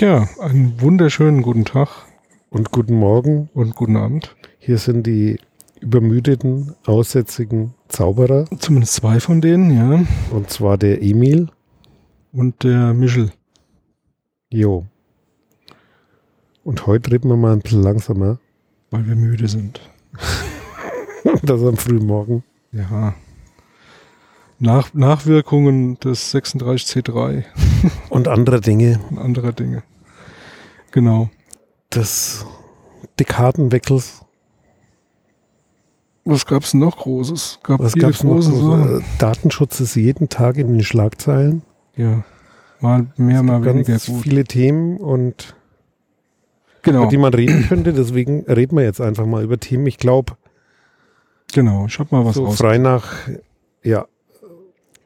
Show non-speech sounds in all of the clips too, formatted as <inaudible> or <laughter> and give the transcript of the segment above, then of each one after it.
Tja, einen wunderschönen guten Tag Und guten Morgen. und guten Abend. Hier sind die übermüdeten, aussätzigen Zauberer. Zumindest zwei von denen, ja. Und zwar der Emil. Und der Michel. Jo. Und heute reden wir mal ein bisschen langsamer. weil wir müde sind. <laughs> das am frühen Morgen. Ja. Nach, Nachwirkungen des 36C3 Und andere Dinge und anderer Dinge. Genau. des Dekadenwechsels. Was gab's noch Großes? Gab Was viele gab's noch? große so? Sachen. Äh, Datenschutz ist jeden Tag in den Schlagzeilen. Ja. Mal mehr, mal Ganz weniger gut. viele Themen und Genau. über die man reden könnte. Deswegen reden wir jetzt einfach mal über Themen. Ich glaube, Genau. Ich hab mal was so raus. frei nach ja,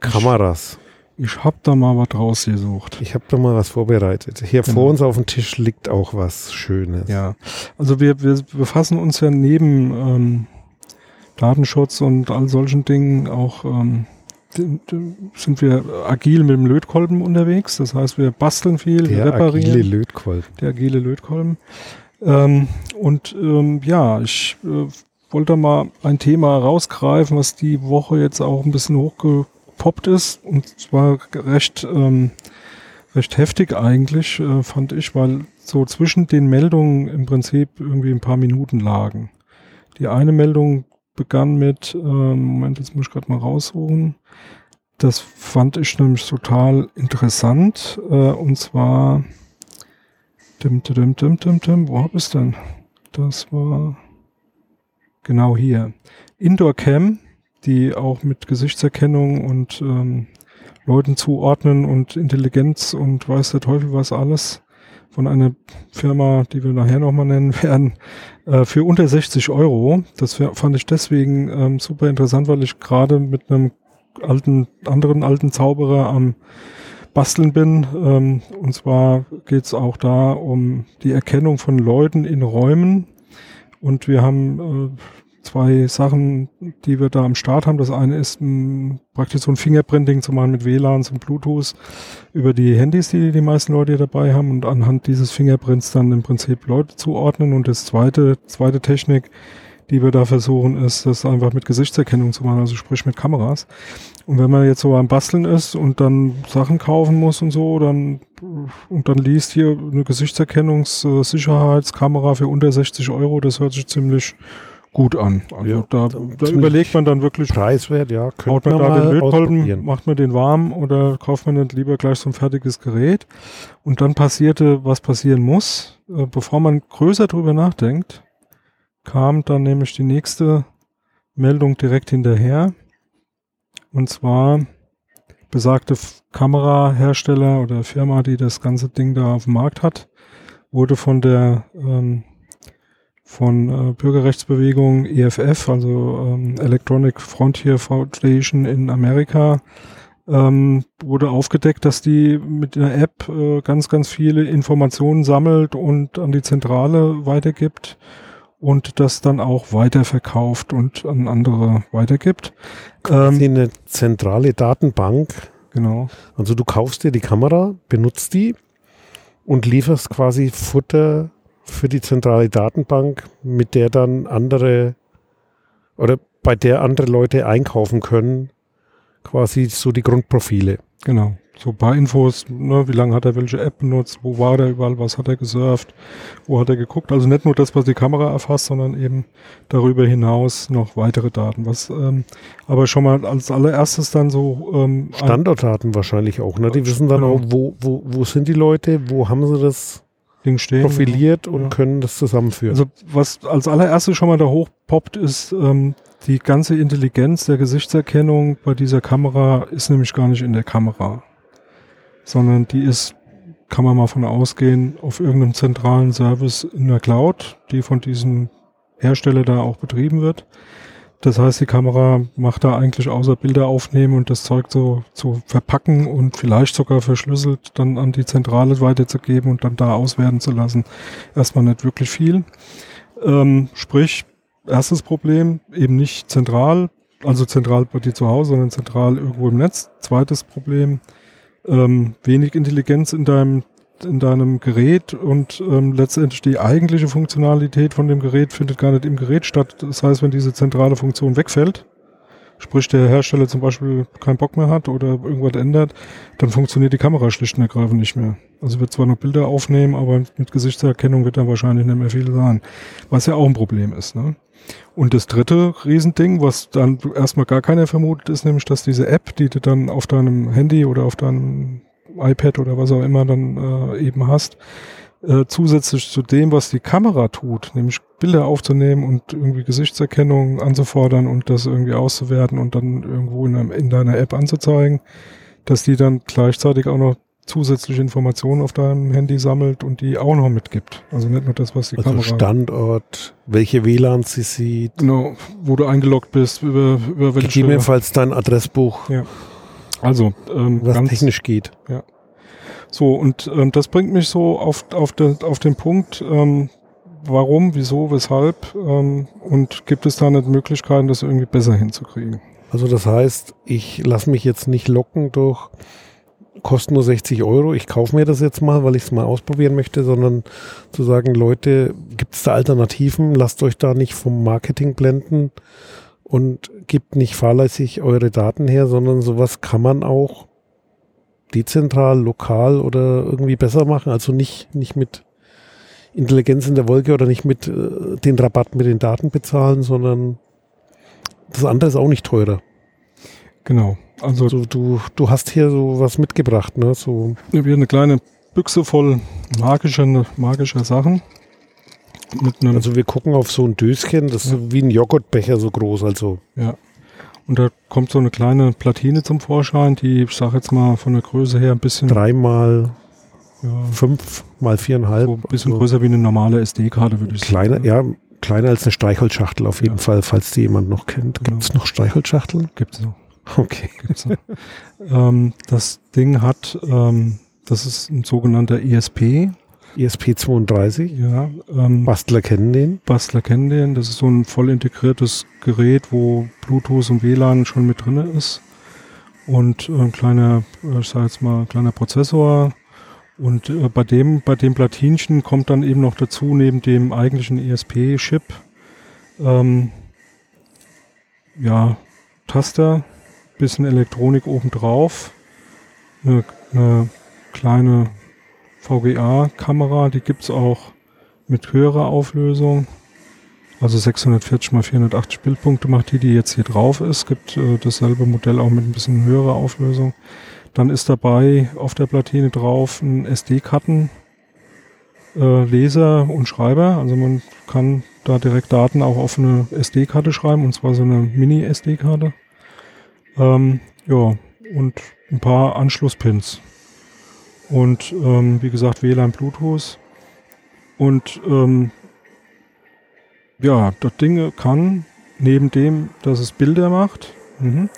Kameras. Ich hab da mal was rausgesucht. Ich habe da mal was vorbereitet. Hier Genau. vor uns auf dem Tisch liegt auch was Schönes. Ja, also wir, wir befassen uns ja neben ähm, Datenschutz und all solchen Dingen auch, ähm, sind wir agil mit dem Lötkolben unterwegs. Das heißt, wir basteln viel, Der reparieren. agile Lötkolben. der agile Lötkolben. Ähm, und ähm, ja, ich äh, wollte mal ein Thema rausgreifen, was die Woche jetzt auch ein bisschen hochgepoppt ist. Und zwar recht, ähm, recht heftig eigentlich, äh, fand ich, weil so zwischen den Meldungen im Prinzip irgendwie ein paar Minuten lagen. Die eine Meldung begann mit, ähm, Moment, jetzt muss ich gerade mal raussuchen. Das fand ich nämlich total interessant. Äh, und zwar Dim, dim, dim, dim, dim. Wo hab ich's denn? Das war genau hier. Indoor Cam, die auch mit Gesichtserkennung und ähm, Leuten zuordnen und Intelligenz und weiß der Teufel was alles von einer Firma, die wir nachher nochmal nennen werden, äh, für unter 60 Euro. Das fand ich deswegen ähm, super interessant, weil ich gerade mit einem alten, anderen alten Zauberer am basteln bin. Ähm, und zwar geht es auch da um die Erkennung von Leuten in Räumen. Und wir haben äh, zwei Sachen, die wir da am Start haben. Das eine ist m, praktisch so ein Fingerprinting zu machen mit WLAN und Bluetooth über die Handys, die die meisten Leute hier dabei haben und anhand dieses Fingerprints dann im Prinzip Leute zuordnen. Und das zweite, zweite Technik, die wir da versuchen, ist, das einfach mit Gesichtserkennung zu machen, also sprich mit Kameras. Und wenn man jetzt so am Basteln ist und dann Sachen kaufen muss und so, dann und dann liest hier eine Gesichtserkennungssicherheitskamera für unter 60 Euro, das hört sich ziemlich gut an. Also Ja, da, da- da überlegt man dann wirklich, Preiswert, ja. Könnte man man da den Lötkolben, macht man den warm oder kauft man nicht lieber gleich so ein fertiges Gerät. Und dann passierte, was passieren muss, äh, bevor man größer drüber nachdenkt, kam dann nämlich die nächste Meldung direkt hinterher. Und zwar besagte Kamerahersteller oder Firma, die das ganze Ding da auf dem Markt hat, wurde von der ähm, von äh, Bürgerrechtsbewegung EFF, also ähm, Electronic Frontier Foundation in Amerika, ähm, wurde aufgedeckt, dass die mit einer App äh, ganz, ganz viele Informationen sammelt und an die Zentrale weitergibt und das dann auch weiterverkauft und an andere weitergibt. Ähm, eine zentrale Datenbank. genau. Also du kaufst dir die Kamera, benutzt die und lieferst quasi Futter für die zentrale Datenbank, mit der dann andere oder bei der andere Leute einkaufen können, quasi so die Grundprofile. Genau. So ein paar Infos, ne, wie lange hat er welche App benutzt, wo war der überall, was hat er gesurft, wo hat er geguckt. Also nicht nur das, was die Kamera erfasst, sondern eben darüber hinaus noch weitere Daten. Was ähm, aber schon mal als allererstes dann so ähm, Standortdaten wahrscheinlich auch. Ne? Die wissen dann Genau. auch, wo, wo, wo sind die Leute, wo haben sie das stehen. profiliert und Ja. können das zusammenführen. Also was als allererstes schon mal da hochpoppt, ist ähm, die ganze Intelligenz der Gesichtserkennung bei dieser Kamera ist nämlich gar nicht in der Kamera, sondern die ist, kann man mal von ausgehen, auf irgendeinem zentralen Service in der Cloud, die von diesem Hersteller da auch betrieben wird. Das heißt, die Kamera macht da eigentlich außer Bilder aufnehmen und das Zeug so zu verpacken und vielleicht sogar verschlüsselt dann an die Zentrale weiterzugeben und dann da auswerten zu lassen. Erstmal nicht wirklich viel. Ähm, sprich, erstes Problem, eben nicht zentral, also zentral bei dir zu Hause, sondern zentral irgendwo im Netz. Zweites Problem, ähm, wenig Intelligenz in deinem in deinem Gerät und ähm, letztendlich die eigentliche Funktionalität von dem Gerät findet gar nicht im Gerät statt. Das heißt, wenn diese zentrale Funktion wegfällt, sprich der Hersteller zum Beispiel keinen Bock mehr hat oder irgendwas ändert, dann funktioniert die Kamera schlicht und ergreifend nicht mehr. Also wird zwar noch Bilder aufnehmen, aber mit Gesichtserkennung wird dann wahrscheinlich nicht mehr viel sein. Was ja auch ein Problem ist. Ne? Und das dritte Riesending, was dann erstmal gar keiner vermutet, ist nämlich, dass diese App, die du dann auf deinem Handy oder auf deinem iPad oder was auch immer dann äh, eben hast, äh, zusätzlich zu dem, was die Kamera tut, nämlich Bilder aufzunehmen und irgendwie Gesichtserkennung anzufordern und das irgendwie auszuwerten und dann irgendwo in, einem, in deiner App anzuzeigen, dass die dann gleichzeitig auch noch zusätzliche Informationen auf deinem Handy sammelt und die auch noch mitgibt. Also nicht nur das, was die also Kamera... Standort, welche WLAN sie sieht. Genau, wo du eingeloggt bist, über, über welche... Gegebenenfalls dein Adressbuch. Ja. Also, ähm, was ganz, technisch geht. Ja. So, und ähm, das bringt mich so auf, auf, de, auf den Punkt, ähm, warum, wieso, weshalb ähm, und gibt es da nicht Möglichkeiten, das irgendwie besser hinzukriegen? Also das heißt, ich lasse mich jetzt nicht locken durch kostet nur 60 Euro, ich kaufe mir das jetzt mal, weil ich es mal ausprobieren möchte, sondern zu sagen, Leute, gibt es da Alternativen? Lasst euch da nicht vom Marketing blenden und gebt nicht fahrlässig eure Daten her, sondern sowas kann man auch dezentral, lokal oder irgendwie besser machen. Also nicht, nicht mit Intelligenz in der Wolke oder nicht mit äh, den Rabatt mit den Daten bezahlen, sondern das andere ist auch nicht teurer. Genau. Also du, du, du hast hier so was mitgebracht, ne? So. Ja, wir eine kleine Büchse voll magischer, magischer Sachen. Also wir gucken auf so ein Döschen, das ja. ist wie ein Joghurtbecher so groß, also. Ja. Und da kommt so eine kleine Platine zum Vorschein, die, ich sag jetzt mal, von der Größe her ein bisschen. Dreimal ja, fünf mal viereinhalb. So ein bisschen also größer wie eine normale SD-Karte, würde ich kleiner, sagen. Ja, kleiner als eine Streichholzschachtel auf jeden ja. Fall, falls die jemand noch kennt. Gibt es genau. noch Streichholzschachteln? Gibt es noch. Okay. Gibt's noch. ähm, das Ding hat, ähm, das ist ein sogenannter ESP. ESP32? Ja. Ähm, Bastler kennen den. Bastler kennen den. Das ist so ein voll integriertes Gerät, wo Bluetooth und WLAN schon mit drin ist. Und ein kleiner, äh, ich sag jetzt mal, ein kleiner Prozessor. Und äh, bei dem, bei dem Platinchen kommt dann eben noch dazu, neben dem eigentlichen ESP-Chip, ähm, ja, Taster, bisschen Elektronik obendrauf, eine, eine kleine VGA-Kamera, die gibt's auch mit höherer Auflösung. Also 640 x 480 Bildpunkte macht die, die jetzt hier drauf ist. Gibt äh, dasselbe Modell auch mit ein bisschen höherer Auflösung. Dann ist dabei auf der Platine drauf ein SD-Karten äh, Leser und Schreiber. Also man kann da direkt Daten auch auf eine SD-Karte schreiben, und zwar so eine Mini-SD-Karte. Ähm, ja, und ein paar Anschlusspins. Und ähm, wie gesagt, WLAN, Bluetooth. Und ähm, ja, das Ding kann, neben dem, dass es Bilder macht, mh,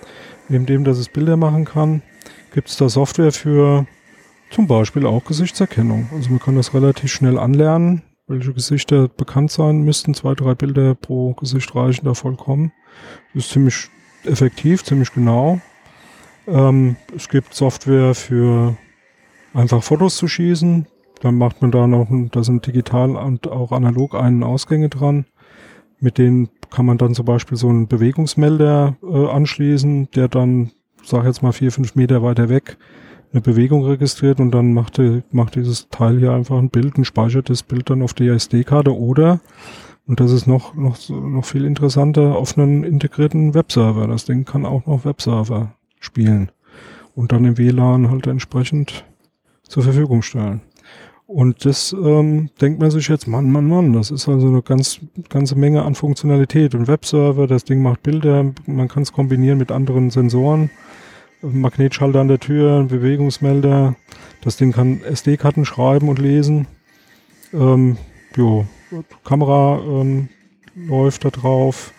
neben dem, dass es Bilder machen kann, gibt es da Software für zum Beispiel auch Gesichtserkennung. Also man kann das relativ schnell anlernen, welche Gesichter bekannt sein müssten. Zwei, drei Bilder pro Gesicht reichen da vollkommen. Das ist ziemlich effektiv, ziemlich genau. Ähm, es gibt Software für einfach Fotos zu schießen. Dann macht man da noch, da sind digital und auch analog einen Ausgänge dran. Mit denen kann man dann zum Beispiel so einen Bewegungsmelder äh, anschließen, der dann, sag jetzt mal vier, fünf Meter weiter weg, eine Bewegung registriert und dann macht, die, macht dieses Teil hier einfach ein Bild und speichert das Bild dann auf die SD-Karte oder und das ist noch, noch, noch viel interessanter auf einen integrierten Webserver. Das Ding kann auch noch Webserver spielen und dann im WLAN halt entsprechend zur Verfügung stellen. Und das ähm, denkt man sich jetzt, Mann, Mann, Mann, das ist also eine ganz, ganze Menge an Funktionalität. Und Webserver, das Ding macht Bilder, man kann es kombinieren mit anderen Sensoren, Magnetschalter an der Tür, Bewegungsmelder, das Ding kann SD-Karten schreiben und lesen. Ähm, jo, Kamera ähm, läuft da drauf.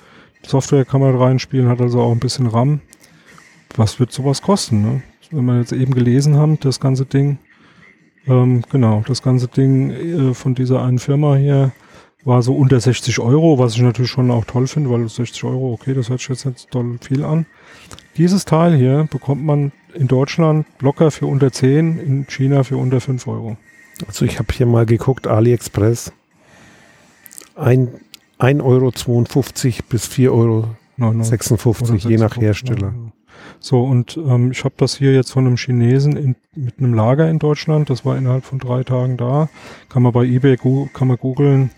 Software kann man reinspielen, hat also auch ein bisschen RAM. Was wird sowas kosten? Ne? Wenn wir jetzt eben gelesen haben, das ganze Ding, ähm, genau, das ganze Ding äh, von dieser einen Firma hier war so unter 60 Euro, was ich natürlich schon auch toll finde, weil 60 Euro, okay, das hört sich jetzt nicht toll viel an. Dieses Teil hier bekommt man in Deutschland locker für unter 10, in China für unter 5 Euro. Also ich habe hier mal geguckt, AliExpress. 1,52 Euro bis 4,56 Euro, 56, je nach Hersteller. So, und ähm, ich habe das hier jetzt von einem Chinesen in, mit einem Lager in Deutschland. Das war innerhalb von drei Tagen da. Kann man bei eBay kann man googeln.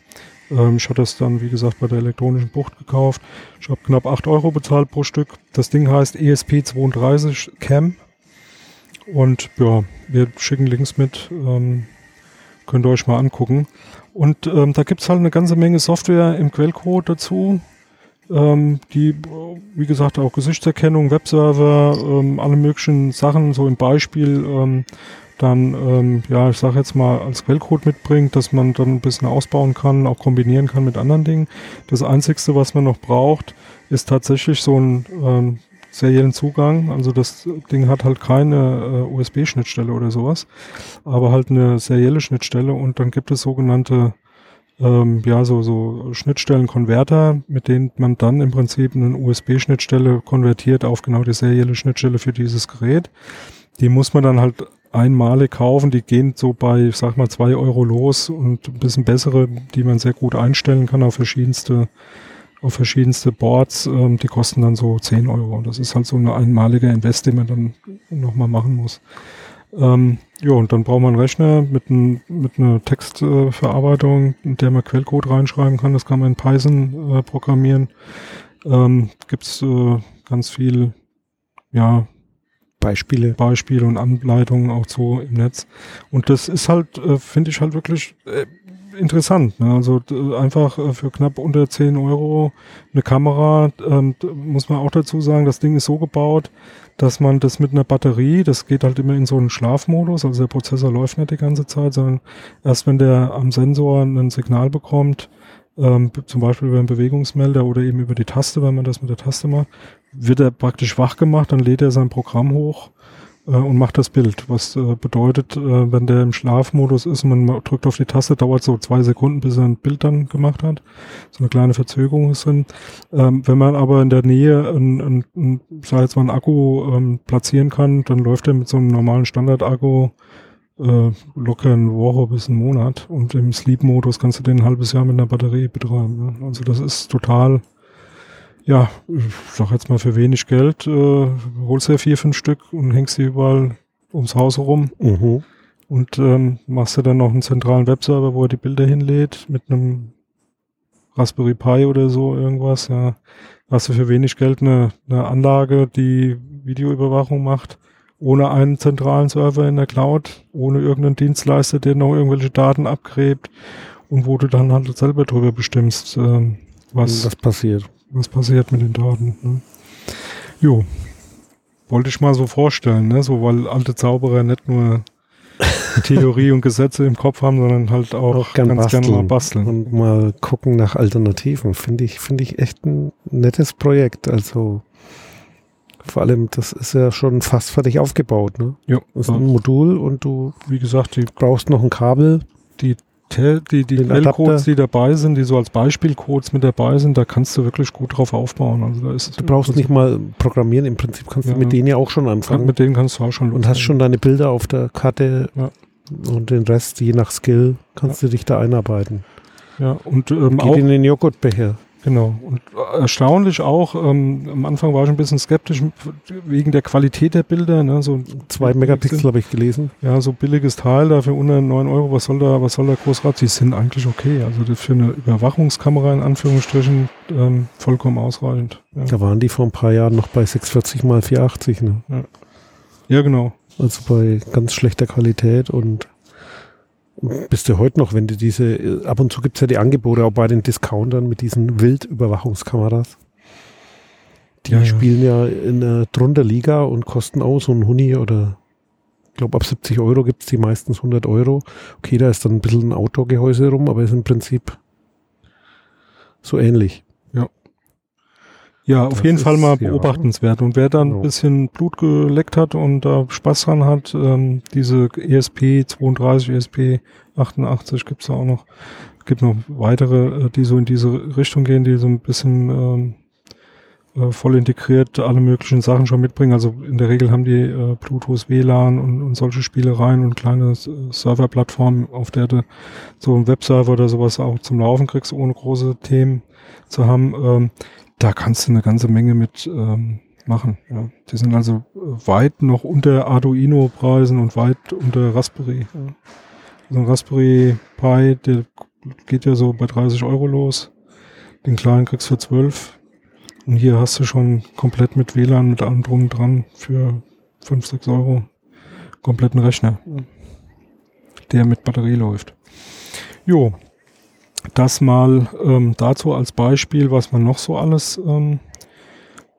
Ähm, ich hatte das dann, wie gesagt, bei der elektronischen Bucht gekauft. Ich habe knapp 8 Euro bezahlt pro Stück. Das Ding heißt ESP32 Cam. Und ja, wir schicken Links mit. Ähm, könnt ihr euch mal angucken. Und ähm, da gibt's halt eine ganze Menge Software im Quellcode dazu, ähm, die, wie gesagt, auch Gesichtserkennung, Webserver, ähm, alle möglichen Sachen so im Beispiel ähm, dann, ähm, ja, ich sage jetzt mal, als Quellcode mitbringt, dass man dann ein bisschen ausbauen kann, auch kombinieren kann mit anderen Dingen. Das Einzigste, was man noch braucht, ist tatsächlich so ein ähm, seriellen Zugang. Also das Ding hat halt keine äh, USB-Schnittstelle oder sowas, aber halt eine serielle Schnittstelle und dann gibt es sogenannte ähm, ja, so, so Schnittstellen-Konverter, mit denen man dann im Prinzip eine USB-Schnittstelle konvertiert auf genau die serielle Schnittstelle für dieses Gerät. Die muss man dann halt einmalig kaufen. Die gehen so bei, ich sag mal, zwei Euro los und ein bisschen bessere, die man sehr gut einstellen kann auf verschiedenste, auf verschiedenste Boards. Ähm, die kosten dann so zehn Euro. Das ist halt so eine einmalige Invest, die man dann nochmal machen muss. Ähm, ja, und dann braucht man einen Rechner mit, ein, mit einer Textverarbeitung, in der man Quellcode reinschreiben kann. Das kann man in Python äh, programmieren. Ähm, Gibt äh, ganz viel, ja, Beispiele. Beispiele und Anleitungen auch so im Netz. Und das ist halt, äh, finde ich halt wirklich äh, interessant. Ne? Also einfach äh, für knapp unter 10 Euro eine Kamera, ähm, muss man auch dazu sagen, das Ding ist so gebaut, dass man das mit einer Batterie, das geht halt immer in so einen Schlafmodus, also der Prozessor läuft nicht die ganze Zeit, sondern erst wenn der am Sensor ein Signal bekommt, ähm, zum Beispiel über einen Bewegungsmelder oder eben über die Taste, wenn man das mit der Taste macht, wird er praktisch wach gemacht, dann lädt er sein Programm hoch äh, und macht das Bild. Was äh, bedeutet, äh, wenn der im Schlafmodus ist, man drückt auf die Taste, dauert so zwei Sekunden, bis er ein Bild dann gemacht hat. So eine kleine Verzögerung ist drin. Ähm, wenn man aber in der Nähe ein, ein, ein, sag jetzt mal einen Akku ähm, platzieren kann, dann läuft er mit so einem normalen Standard-Akku äh, locker eine Woche bis einen Monat. Und im Sleep-Modus kannst du den ein halbes Jahr mit einer Batterie betreiben. Ne? Also das ist total ja, ich sag jetzt mal für wenig Geld, äh, holst du ja vier, fünf Stück und hängst sie überall ums Haus herum. Mhm. Und ähm, machst du dann noch einen zentralen Webserver, wo er die Bilder hinlädt, mit einem Raspberry Pi oder so irgendwas. Ja, hast du für wenig Geld eine, eine Anlage, die Videoüberwachung macht, ohne einen zentralen Server in der Cloud, ohne irgendeinen Dienstleister, der noch irgendwelche Daten abgräbt und wo du dann halt selber drüber bestimmst, ähm, was, was passiert was passiert mit den Daten. Ne? Jo, wollte ich mal so vorstellen, ne? so weil alte Zauberer nicht nur Theorie und Gesetze im Kopf haben, sondern halt auch, auch gern ganz gerne mal basteln. Und mal gucken nach Alternativen. Finde ich, finde ich echt ein nettes Projekt. Also vor allem, das ist ja schon fast fertig aufgebaut. Ne? Ja. Das ist ein Modul und du, wie gesagt, die brauchst noch ein Kabel. Die die, die Quellcodes, die dabei sind, die so als Beispielcodes mit dabei sind, da kannst du wirklich gut drauf aufbauen. Also da ist du brauchst nicht mal programmieren, im Prinzip kannst ja, du mit denen ja auch schon anfangen. Mit denen kannst du auch schon Und hast schon deine Bilder auf der Karte ja. und den Rest, je nach Skill, kannst ja. du dich da einarbeiten. Ja, und ähm, Geht auch in den Joghurtbecher. Genau. Und erstaunlich auch, ähm, am Anfang war ich ein bisschen skeptisch wegen der Qualität der Bilder. Ne? So Zwei Megapixel habe ich gelesen. Ja, so billiges Teil dafür unter 9 Euro. Was soll da, was soll da großartig? Die sind eigentlich okay. Also für eine Überwachungskamera in Anführungsstrichen ähm, vollkommen ausreichend. Ja. Da waren die vor ein paar Jahren noch bei 640 mal 480. Ne? Ja. ja, genau. Also bei ganz schlechter Qualität und bist du heute noch, wenn du diese, ab und zu gibt es ja die Angebote auch bei den Discountern mit diesen Wildüberwachungskameras. Die ja, spielen ja. ja in der drunter Liga und kosten auch so ein Huni oder ich glaube ab 70 Euro gibt es die meistens 100 Euro. Okay, da ist dann ein bisschen ein Outdoor-Gehäuse rum, aber ist im Prinzip so ähnlich. Ja, auf das jeden Fall mal beobachtenswert. Und wer dann ein bisschen Blut geleckt hat und da Spaß dran hat, ähm, diese ESP 32, ESP 88 gibt's da auch noch. gibt noch weitere, äh, die so in diese Richtung gehen, die so ein bisschen ähm, äh, voll integriert alle möglichen Sachen schon mitbringen. Also in der Regel haben die äh, Bluetooth, WLAN und, und solche Spielereien und kleine äh, Serverplattformen, auf der du so einen Webserver oder sowas auch zum Laufen kriegst, ohne große Themen zu haben. Ähm, da kannst du eine ganze Menge mit ähm, machen. Ja. Die sind also weit noch unter Arduino-Preisen und weit unter Raspberry. Ja. Also ein Raspberry Pi, der geht ja so bei 30 Euro los. Den kleinen kriegst du für 12. Und hier hast du schon komplett mit WLAN, mit allem drum dran für 5, 6 Euro kompletten Rechner, der mit Batterie läuft. Jo, das mal ähm, dazu als Beispiel, was man noch so alles ähm,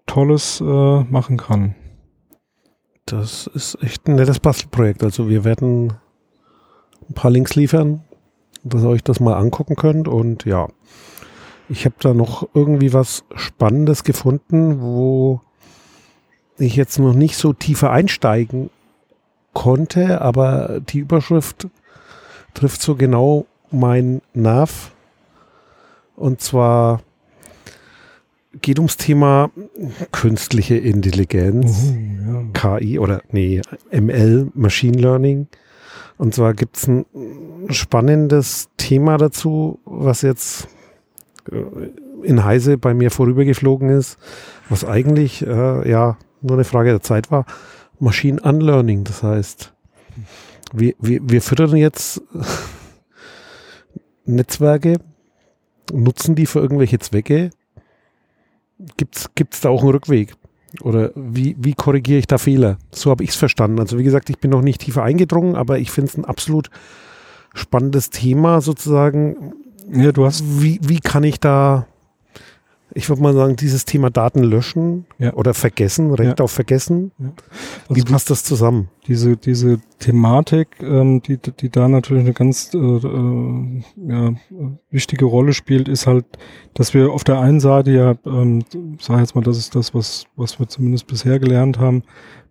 Tolles äh, machen kann. Das ist echt ein nettes Bastelprojekt. Also wir werden ein paar Links liefern, dass ihr euch das mal angucken könnt. Und ja, ich habe da noch irgendwie was Spannendes gefunden, wo ich jetzt noch nicht so tiefer einsteigen konnte, aber die Überschrift trifft so genau mein Nerv. Und zwar geht ums Thema künstliche Intelligenz, uh, ja. KI oder nee, ML, Machine Learning. Und zwar gibt es ein spannendes Thema dazu, was jetzt äh, in Heise bei mir vorübergeflogen ist, was eigentlich äh, ja nur eine Frage der Zeit war. Machine Unlearning, das heißt, wir, wir, wir füttern jetzt Netzwerke, nutzen die für irgendwelche Zwecke. Gibt es da auch einen Rückweg? Oder wie, wie korrigiere ich da Fehler? So habe ich es verstanden. Also wie gesagt, ich bin noch nicht tiefer eingedrungen, aber ich finde es ein absolut spannendes Thema sozusagen. Ja, du hast. Wie, wie kann ich da ich würde mal sagen, dieses Thema Daten löschen ja. oder vergessen, Recht ja. auf Vergessen. Ja. Wie passt das zusammen? Diese, diese Thematik, ähm, die, die da natürlich eine ganz äh, äh, ja, wichtige Rolle spielt, ist halt, dass wir auf der einen Seite ja, ähm, sag jetzt mal, das ist das, was, was wir zumindest bisher gelernt haben,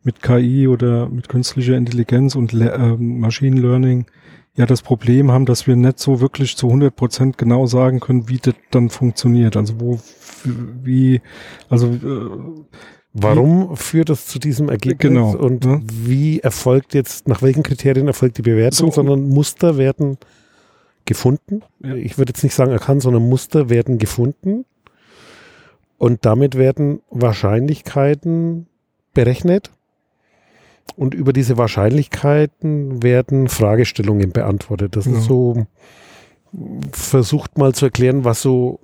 mit KI oder mit künstlicher Intelligenz und Le äh, Machine Learning ja das Problem haben, dass wir nicht so wirklich zu 100 Prozent genau sagen können, wie das dann funktioniert. Also wo, wie, also äh, Warum wie, führt das zu diesem Ergebnis genau, und ne? wie erfolgt jetzt, nach welchen Kriterien erfolgt die Bewertung, so, sondern Muster werden gefunden. Ja. Ich würde jetzt nicht sagen erkannt, sondern Muster werden gefunden und damit werden Wahrscheinlichkeiten berechnet und über diese Wahrscheinlichkeiten werden Fragestellungen beantwortet. Das ja. ist so, versucht mal zu erklären, was so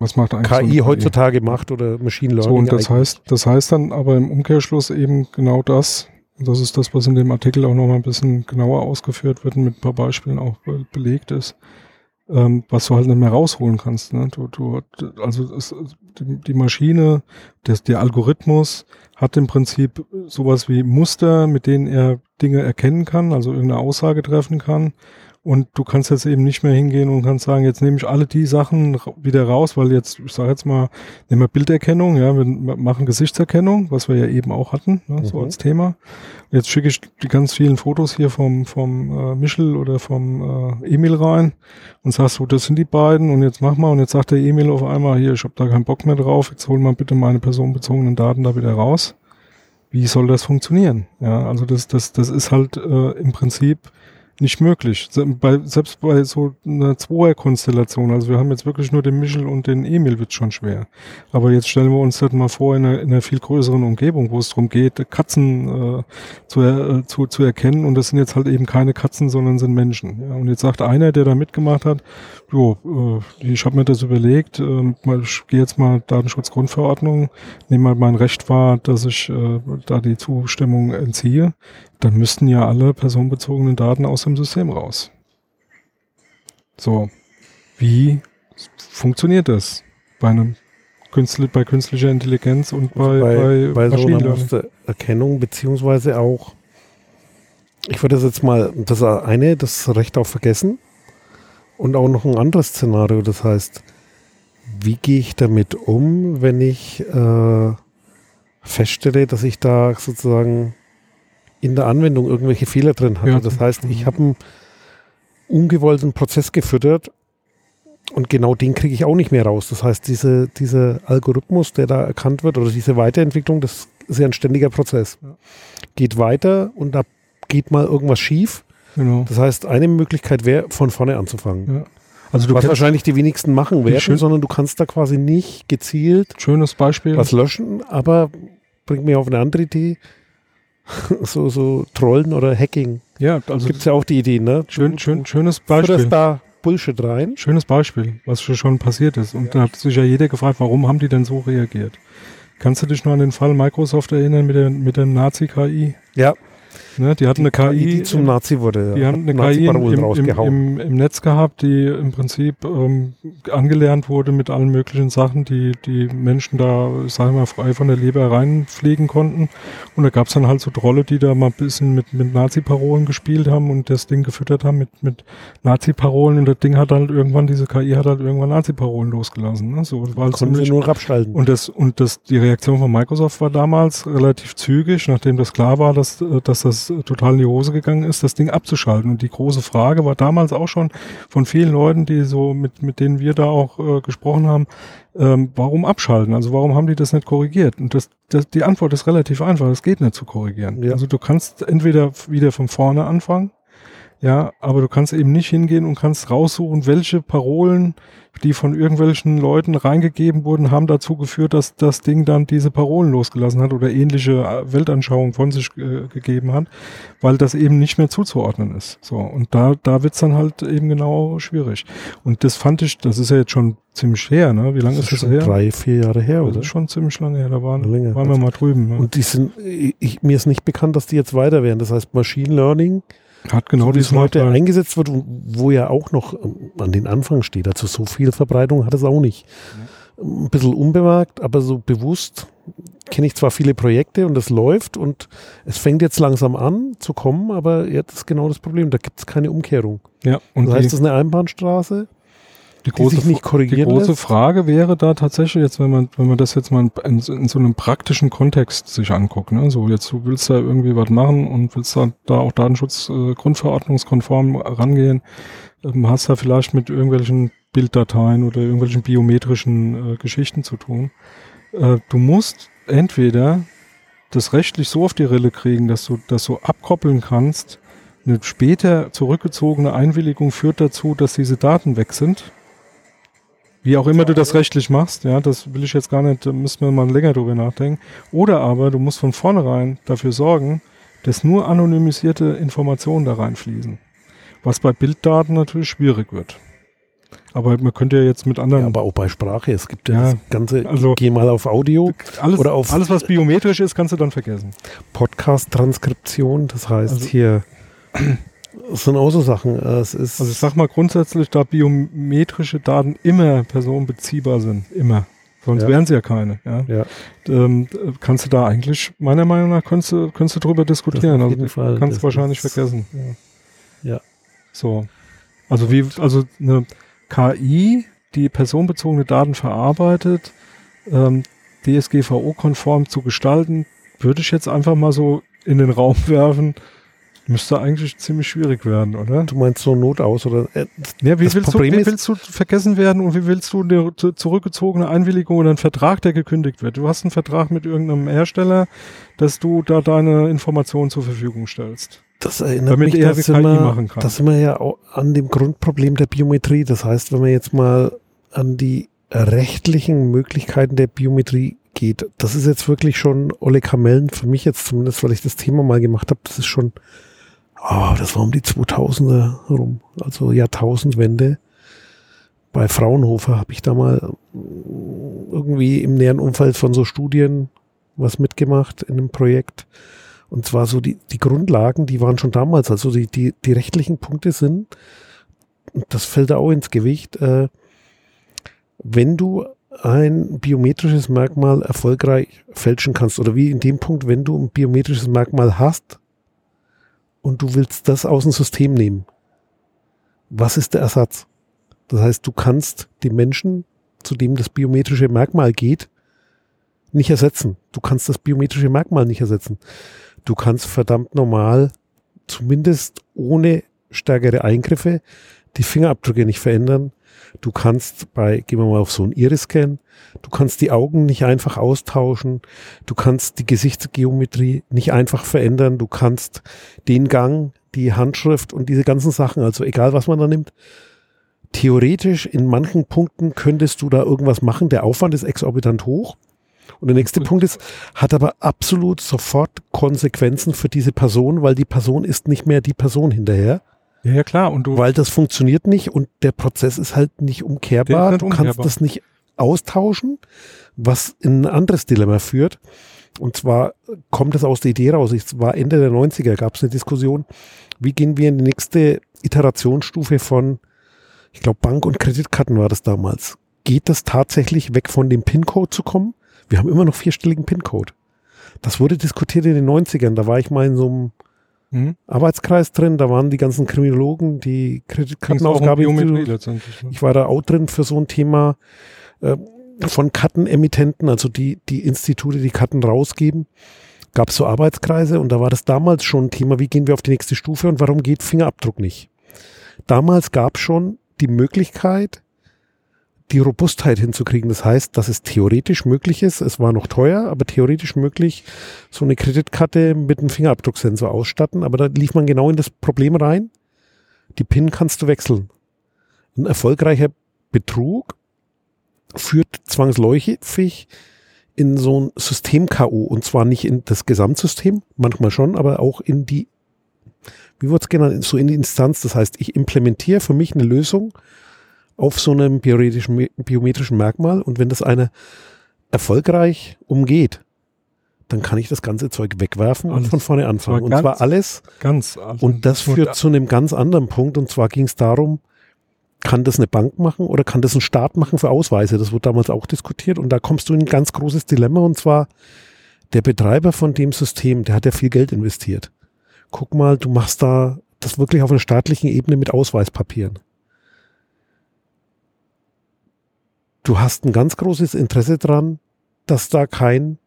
was macht KI so heutzutage KI? macht oder Machine Learning. So, und das heißt, das heißt dann aber im Umkehrschluss eben genau das. Das ist das, was in dem Artikel auch nochmal ein bisschen genauer ausgeführt wird und mit ein paar Beispielen auch belegt ist ähm, was du halt nicht mehr rausholen kannst. Ne? Du, du, also es, die, Maschine, der, der Algorithmus hat im Prinzip sowas wie Muster, mit denen er Dinge erkennen kann, also irgendeine Aussage treffen kann. Und du kannst jetzt eben nicht mehr hingehen und kannst sagen, jetzt nehme ich alle die Sachen wieder raus, weil jetzt, ich sage jetzt mal, nehmen wir Bilderkennung, ja, wir machen Gesichtserkennung, was wir ja eben auch hatten, ne, mhm. so als Thema. Jetzt schicke ich die ganz vielen Fotos hier vom, vom äh, Michel oder vom äh, Emil rein und sagst so, das sind die beiden und jetzt mach mal und jetzt sagt der Emil auf einmal, hier, ich habe da keinen Bock mehr drauf, jetzt hol mal bitte meine personenbezogenen Daten da wieder raus. Wie soll das funktionieren? Ja, also das, das, das ist halt äh, im Prinzip nicht möglich. Selbst bei so einer Zweier-Konstellation, also wir haben jetzt wirklich nur den Michel und den Emil, wird schon schwer. Aber jetzt stellen wir uns das mal vor in einer, in einer viel größeren Umgebung, wo es darum geht, Katzen äh, zu, äh, zu, zu erkennen und das sind jetzt halt eben keine Katzen, sondern sind Menschen. Ja. Und jetzt sagt einer, der da mitgemacht hat, jo, äh, ich habe mir das überlegt, äh, ich gehe jetzt mal Datenschutzgrundverordnung, nehme mal mein Recht wahr, dass ich äh, da die Zustimmung entziehe dann müssten ja alle personenbezogenen Daten aus dem System raus. So, wie funktioniert das bei einem Künstler, bei künstlicher Intelligenz und bei, bei, bei, bei so Erkennung beziehungsweise auch, ich würde das jetzt mal, das eine, das Recht auf Vergessen und auch noch ein anderes Szenario, das heißt, wie gehe ich damit um, wenn ich äh, feststelle, dass ich da sozusagen in der Anwendung irgendwelche Fehler drin hatte. Ja. Das heißt, ich habe einen ungewollten Prozess gefüttert und genau den kriege ich auch nicht mehr raus. Das heißt, diese, dieser Algorithmus, der da erkannt wird, oder diese Weiterentwicklung, das ist ja ein ständiger Prozess. Geht weiter und da geht mal irgendwas schief. Genau. Das heißt, eine Möglichkeit wäre, von vorne anzufangen. Ja. Also du was wahrscheinlich die wenigsten machen werden, sondern du kannst da quasi nicht gezielt schönes Beispiel. was löschen, aber bringt mich auf eine andere Idee. <laughs> so, so Trollen oder Hacking. Ja, also Gibt es ja auch die Idee, ne? schön, schön, schönes Fütterst Beispiel. da Bullshit rein. Schönes Beispiel, was schon- passiert ist. Und da hat sich ja jeder gefragt, warum haben die denn so reagiert? Kannst du dich noch an den Fall Microsoft erinnern mit der, mit der Nazi-KI? Ja, Ne? Die hatten eine KI, die zum im- Nazi wurde. die haben eine KI im, im, im, im, Netz gehabt, die im Prinzip ähm, angelernt wurde mit allen möglichen Sachen, die die Menschen da, sagen wir mal, frei von der Leber reinpflegen konnten. Und da gab es dann halt so Trolle, die da mal ein bisschen mit, mit Nazi-Parolen gespielt haben und das Ding gefüttert haben mit, mit Nazi-Parolen. Und das Ding hat halt irgendwann, diese KI hat halt irgendwann Nazi-Parolen losgelassen. Ne? So, das war halt ziemlich nur abschalten. und das, und das, die Reaktion von Microsoft war damals relativ zügig, nachdem das klar war, dass, äh, dass das total in die Hose gegangen ist, das Ding abzuschalten. Und die große Frage war damals auch schon von vielen Leuten, die so mit, mit denen wir da auch äh, gesprochen haben, ähm, warum abschalten? Also warum haben die das nicht korrigiert? Und das, das, die Antwort ist relativ einfach, es geht nicht zu korrigieren. Ja. Also du kannst entweder wieder von vorne anfangen, ja, aber du kannst eben nicht hingehen und kannst raussuchen, welche Parolen, die von irgendwelchen Leuten reingegeben wurden, haben dazu geführt, dass das Ding dann diese Parolen losgelassen hat oder ähnliche äh, Weltanschauungen von sich äh, gegeben hat, weil das eben nicht mehr zuzuordnen ist. So, und da, da wird's dann halt eben genau schwierig. Und das fand ich, das ist ja jetzt schon ziemlich her, ne? Wie lange ist das schon her? drei, vier Jahre her, Das oder? ist schon ziemlich lange her, da waren, Länger. waren wir mal drüben. Ne? Und die sind, ich, mir ist nicht bekannt, dass die jetzt weiter werden. Das heißt, Machine Learning, Hat genau so wie es heute Nachteil. eingesetzt wird, wo ja auch noch ähm, an den Anfang steht. Also so viel Verbreitung hat es auch nicht. Ein bisschen unbemerkt, aber so bewusst kenne ich zwar viele Projekte und es läuft und es fängt jetzt langsam an zu kommen, aber jetzt ist genau das Problem. Da gibt es keine Umkehrung. Ja, und Das heißt, es ist eine Einbahnstraße, die die nicht die korrigieren große. Frage wäre da tatsächlich jetzt, wenn man, wenn man das jetzt mal in, in, in so einem praktischen Kontext sich anguckt, ne? So, jetzt du willst da irgendwie was machen und willst da, da auch Datenschutz äh, grundverordnungskonform rangehen, ähm, hast da vielleicht mit irgendwelchen Bilddateien oder irgendwelchen biometrischen äh, Geschichten zu tun. Äh, du musst entweder das rechtlich so auf die Rille kriegen, dass du das so abkoppeln kannst. Eine später zurückgezogene Einwilligung führt dazu, dass diese Daten weg sind. Wie auch immer du das rechtlich machst, ja, das will ich jetzt gar nicht, da müssen wir mal länger drüber nachdenken. Oder aber du musst von vornherein dafür sorgen, dass nur anonymisierte Informationen da reinfließen. Was bei Bilddaten natürlich schwierig wird. Aber man könnte ja jetzt mit Ja, anderen, aber auch bei Sprache. Es gibt ja, Ja, das ganze, also- geh mal auf Audio, alles, oder auf- alles, was biometrisch ist, kannst du dann vergessen. Podcast-Transkription. Das heißt Also- hier, es sind auch so Sachen. äh, Es ist, Also ich sag mal grundsätzlich, da biometrische Daten immer personenbeziehbar sind, immer. Sonst Ja. wären sie ja keine. Ja. ja, Ähm, äh, kannst du da eigentlich, meiner Meinung nach, könntest du, könntest du drüber diskutieren. auf Also, jeden Fall. kannst Das du wahrscheinlich vergessen. Ja. Ja. So. Also wie, also eine KI, die personenbezogene Daten verarbeitet, ähm, DSGVO-konform zu gestalten, würde ich jetzt einfach mal so in den Raum <laughs> werfen, müsste eigentlich ziemlich schwierig werden, oder? Du meinst so Not aus oder äh, Ja, wie Das willst, du, wie willst du vergessen werden und wie willst du eine zu- zurückgezogene Einwilligung oder einen Vertrag, der gekündigt wird? Du hast einen Vertrag mit irgendeinem Hersteller, dass du da deine Informationen zur Verfügung stellst. das erinnert Damit mich, er dass die sind wir, machen kann. Das sind wir ja auch an dem Grundproblem der Biometrie. Das heißt, wenn man jetzt mal an die rechtlichen Möglichkeiten der Biometrie geht, das ist jetzt wirklich schon Olle Kamellen, für mich jetzt zumindest, weil ich das Thema mal gemacht habe, das ist schon, oh, das war um die 2000er rum, also Jahrtausendwende. Bei Fraunhofer habe ich da mal mm, irgendwie im näheren Umfeld von so Studien was mitgemacht in einem Projekt. Und zwar so die, die Grundlagen, die waren schon damals, also die, die, die rechtlichen Punkte sind, das fällt da auch ins Gewicht, äh, wenn du ein biometrisches Merkmal erfolgreich fälschen kannst, oder wie in dem Punkt, wenn du ein biometrisches Merkmal hast und du willst das aus dem System nehmen, was ist der Ersatz? Das heißt, du kannst die Menschen, zu dem das biometrische Merkmal geht, nicht ersetzen. Du kannst das biometrische Merkmal nicht ersetzen. Du kannst verdammt normal, zumindest ohne stärkere Eingriffe, die Fingerabdrücke nicht verändern. Du kannst bei, gehen wir mal auf so einen Iris-Scan, du kannst die Augen nicht einfach austauschen, du kannst die Gesichtsgeometrie nicht einfach verändern, du kannst den Gang, die Handschrift und diese ganzen Sachen, also egal was man da nimmt, theoretisch in manchen Punkten könntest du da irgendwas machen. Der Aufwand ist exorbitant hoch. Und der nächste Punkt ist, hat aber absolut sofort Konsequenzen für diese Person, weil die Person ist nicht mehr die Person hinterher. Ja, ja klar. Und du weil das funktioniert nicht und der Prozess ist halt nicht umkehrbar. nicht du umkehrbar. kannst das nicht austauschen, was in ein anderes Dilemma führt. Und zwar kommt es aus der Idee raus. Es war Ende der 90er, gab es eine Diskussion, wie gehen wir in die nächste Iterationsstufe von, ich glaube, Bank- und Kreditkarten war das damals. Geht das tatsächlich weg von dem PIN-Code zu kommen? Wir haben immer noch vierstelligen PIN-Code. Das wurde diskutiert in den 90ern. Da war ich mal in so einem hm? Arbeitskreis drin, da waren die ganzen Kriminologen, die um Kreditkartenaufgabe. Letztendlich. Ne? ich war da auch drin für so ein Thema äh, von Kartenemittenten, also die, die Institute, die Karten rausgeben. Gab es so Arbeitskreise und da war das damals schon ein Thema, wie gehen wir auf die nächste Stufe und warum geht Fingerabdruck nicht? Damals gab es schon die Möglichkeit, die Robustheit hinzukriegen. Das heißt, dass es theoretisch möglich ist, es war noch teuer, aber theoretisch möglich, so eine Kreditkarte mit einem Fingerabdrucksensor ausstatten. Aber da lief man genau in das Problem rein. Die PIN kannst du wechseln. Ein erfolgreicher Betrug führt zwangsläufig in so ein System-KO und zwar nicht in das Gesamtsystem, manchmal schon, aber auch in die, wie wird es genannt, so in die Instanz. Das heißt, ich implementiere für mich eine Lösung auf so einem biometrischen, Merkmal und wenn das einer erfolgreich umgeht, dann kann ich das ganze Zeug wegwerfen und Alles. von vorne anfangen. Aber Und ganz- zwar alles Ganz. Also und das führt zu einem ganz anderen Punkt. Und zwar ging es darum, kann das eine Bank machen oder kann das ein Staat machen für Ausweise? Das wurde damals auch diskutiert. Und da kommst du in ein ganz großes Dilemma. Und zwar der Betreiber von dem System, der hat ja viel Geld investiert. Guck mal, du machst da das wirklich auf einer staatlichen Ebene mit Ausweispapieren. Du hast ein ganz großes Interesse dran, dass da kein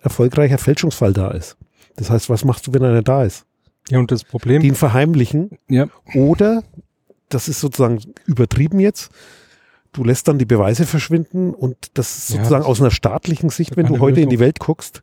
erfolgreicher Fälschungsfall da ist. Das heißt, was machst du, wenn einer da ist? Ja, und das Problem. den verheimlichen ja, oder, das ist sozusagen übertrieben jetzt, du lässt dann die Beweise verschwinden und das ist Ja, sozusagen das- aus einer staatlichen Sicht, wenn du heute in die Welt guckst,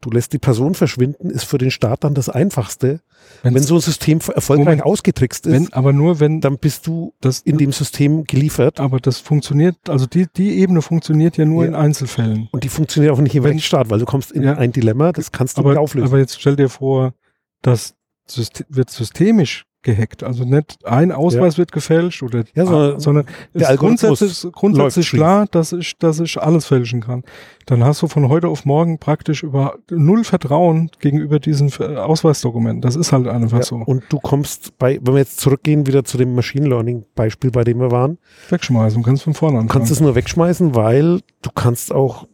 du lässt die Person verschwinden, ist für den Staat dann das Einfachste. wenn's- wenn so ein System erfolgreich Moment. ausgetrickst ist, wenn, aber nur wenn dann bist du das in dem System geliefert aber das funktioniert, also die, die Ebene funktioniert ja nur Ja. in Einzelfällen. und die funktioniert auch nicht im Wenn- Rechtsstaat, weil du kommst in Ja. ein Dilemma, das kannst du nicht Aber, auflösen. aber jetzt stell dir vor, das Syste wird systemisch gehackt. Also nicht ein Ausweis wird gefälscht oder Ja, sondern sondern der grundsätzlich, grundsätzlich klar, dass ich, dass ich alles fälschen kann. Dann hast du von heute auf morgen praktisch über null Vertrauen gegenüber diesen Ausweisdokumenten. Das ist halt einfach ja, so. und du kommst bei, wenn wir jetzt zurückgehen wieder zu dem Machine Learning Beispiel, bei dem wir waren, Wegschmeißen, du kannst von vorne Du anfangen. kannst es nur wegschmeißen, weil du kannst auch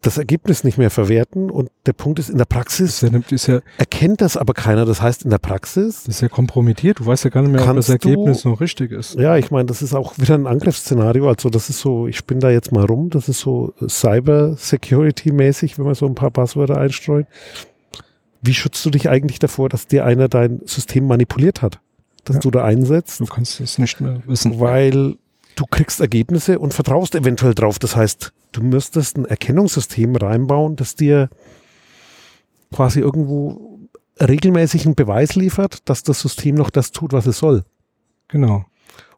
das Ergebnis nicht mehr verwerten und der Punkt ist, in der das Praxis ja, ist ja, erkennt das aber keiner. Das heißt, in der Praxis, das ist ja kompromittiert. Du weißt ja gar nicht mehr, ob das Ergebnis du- noch richtig ist. ja, ich meine, das ist auch wieder ein Angriffsszenario. Also das ist so, ich spinne da jetzt mal rum, das ist so Cyber Security mäßig, wenn man so ein paar Passwörter einstreut. Wie schützt du dich eigentlich davor, dass dir einer dein System manipuliert hat, dass Ja. du da einsetzt? Du kannst es nicht mehr wissen. weil du kriegst Ergebnisse und vertraust eventuell drauf. Das heißt, du müsstest ein Erkennungssystem reinbauen, das dir quasi irgendwo regelmäßig einen Beweis liefert, dass das System noch das tut, was es soll. Genau.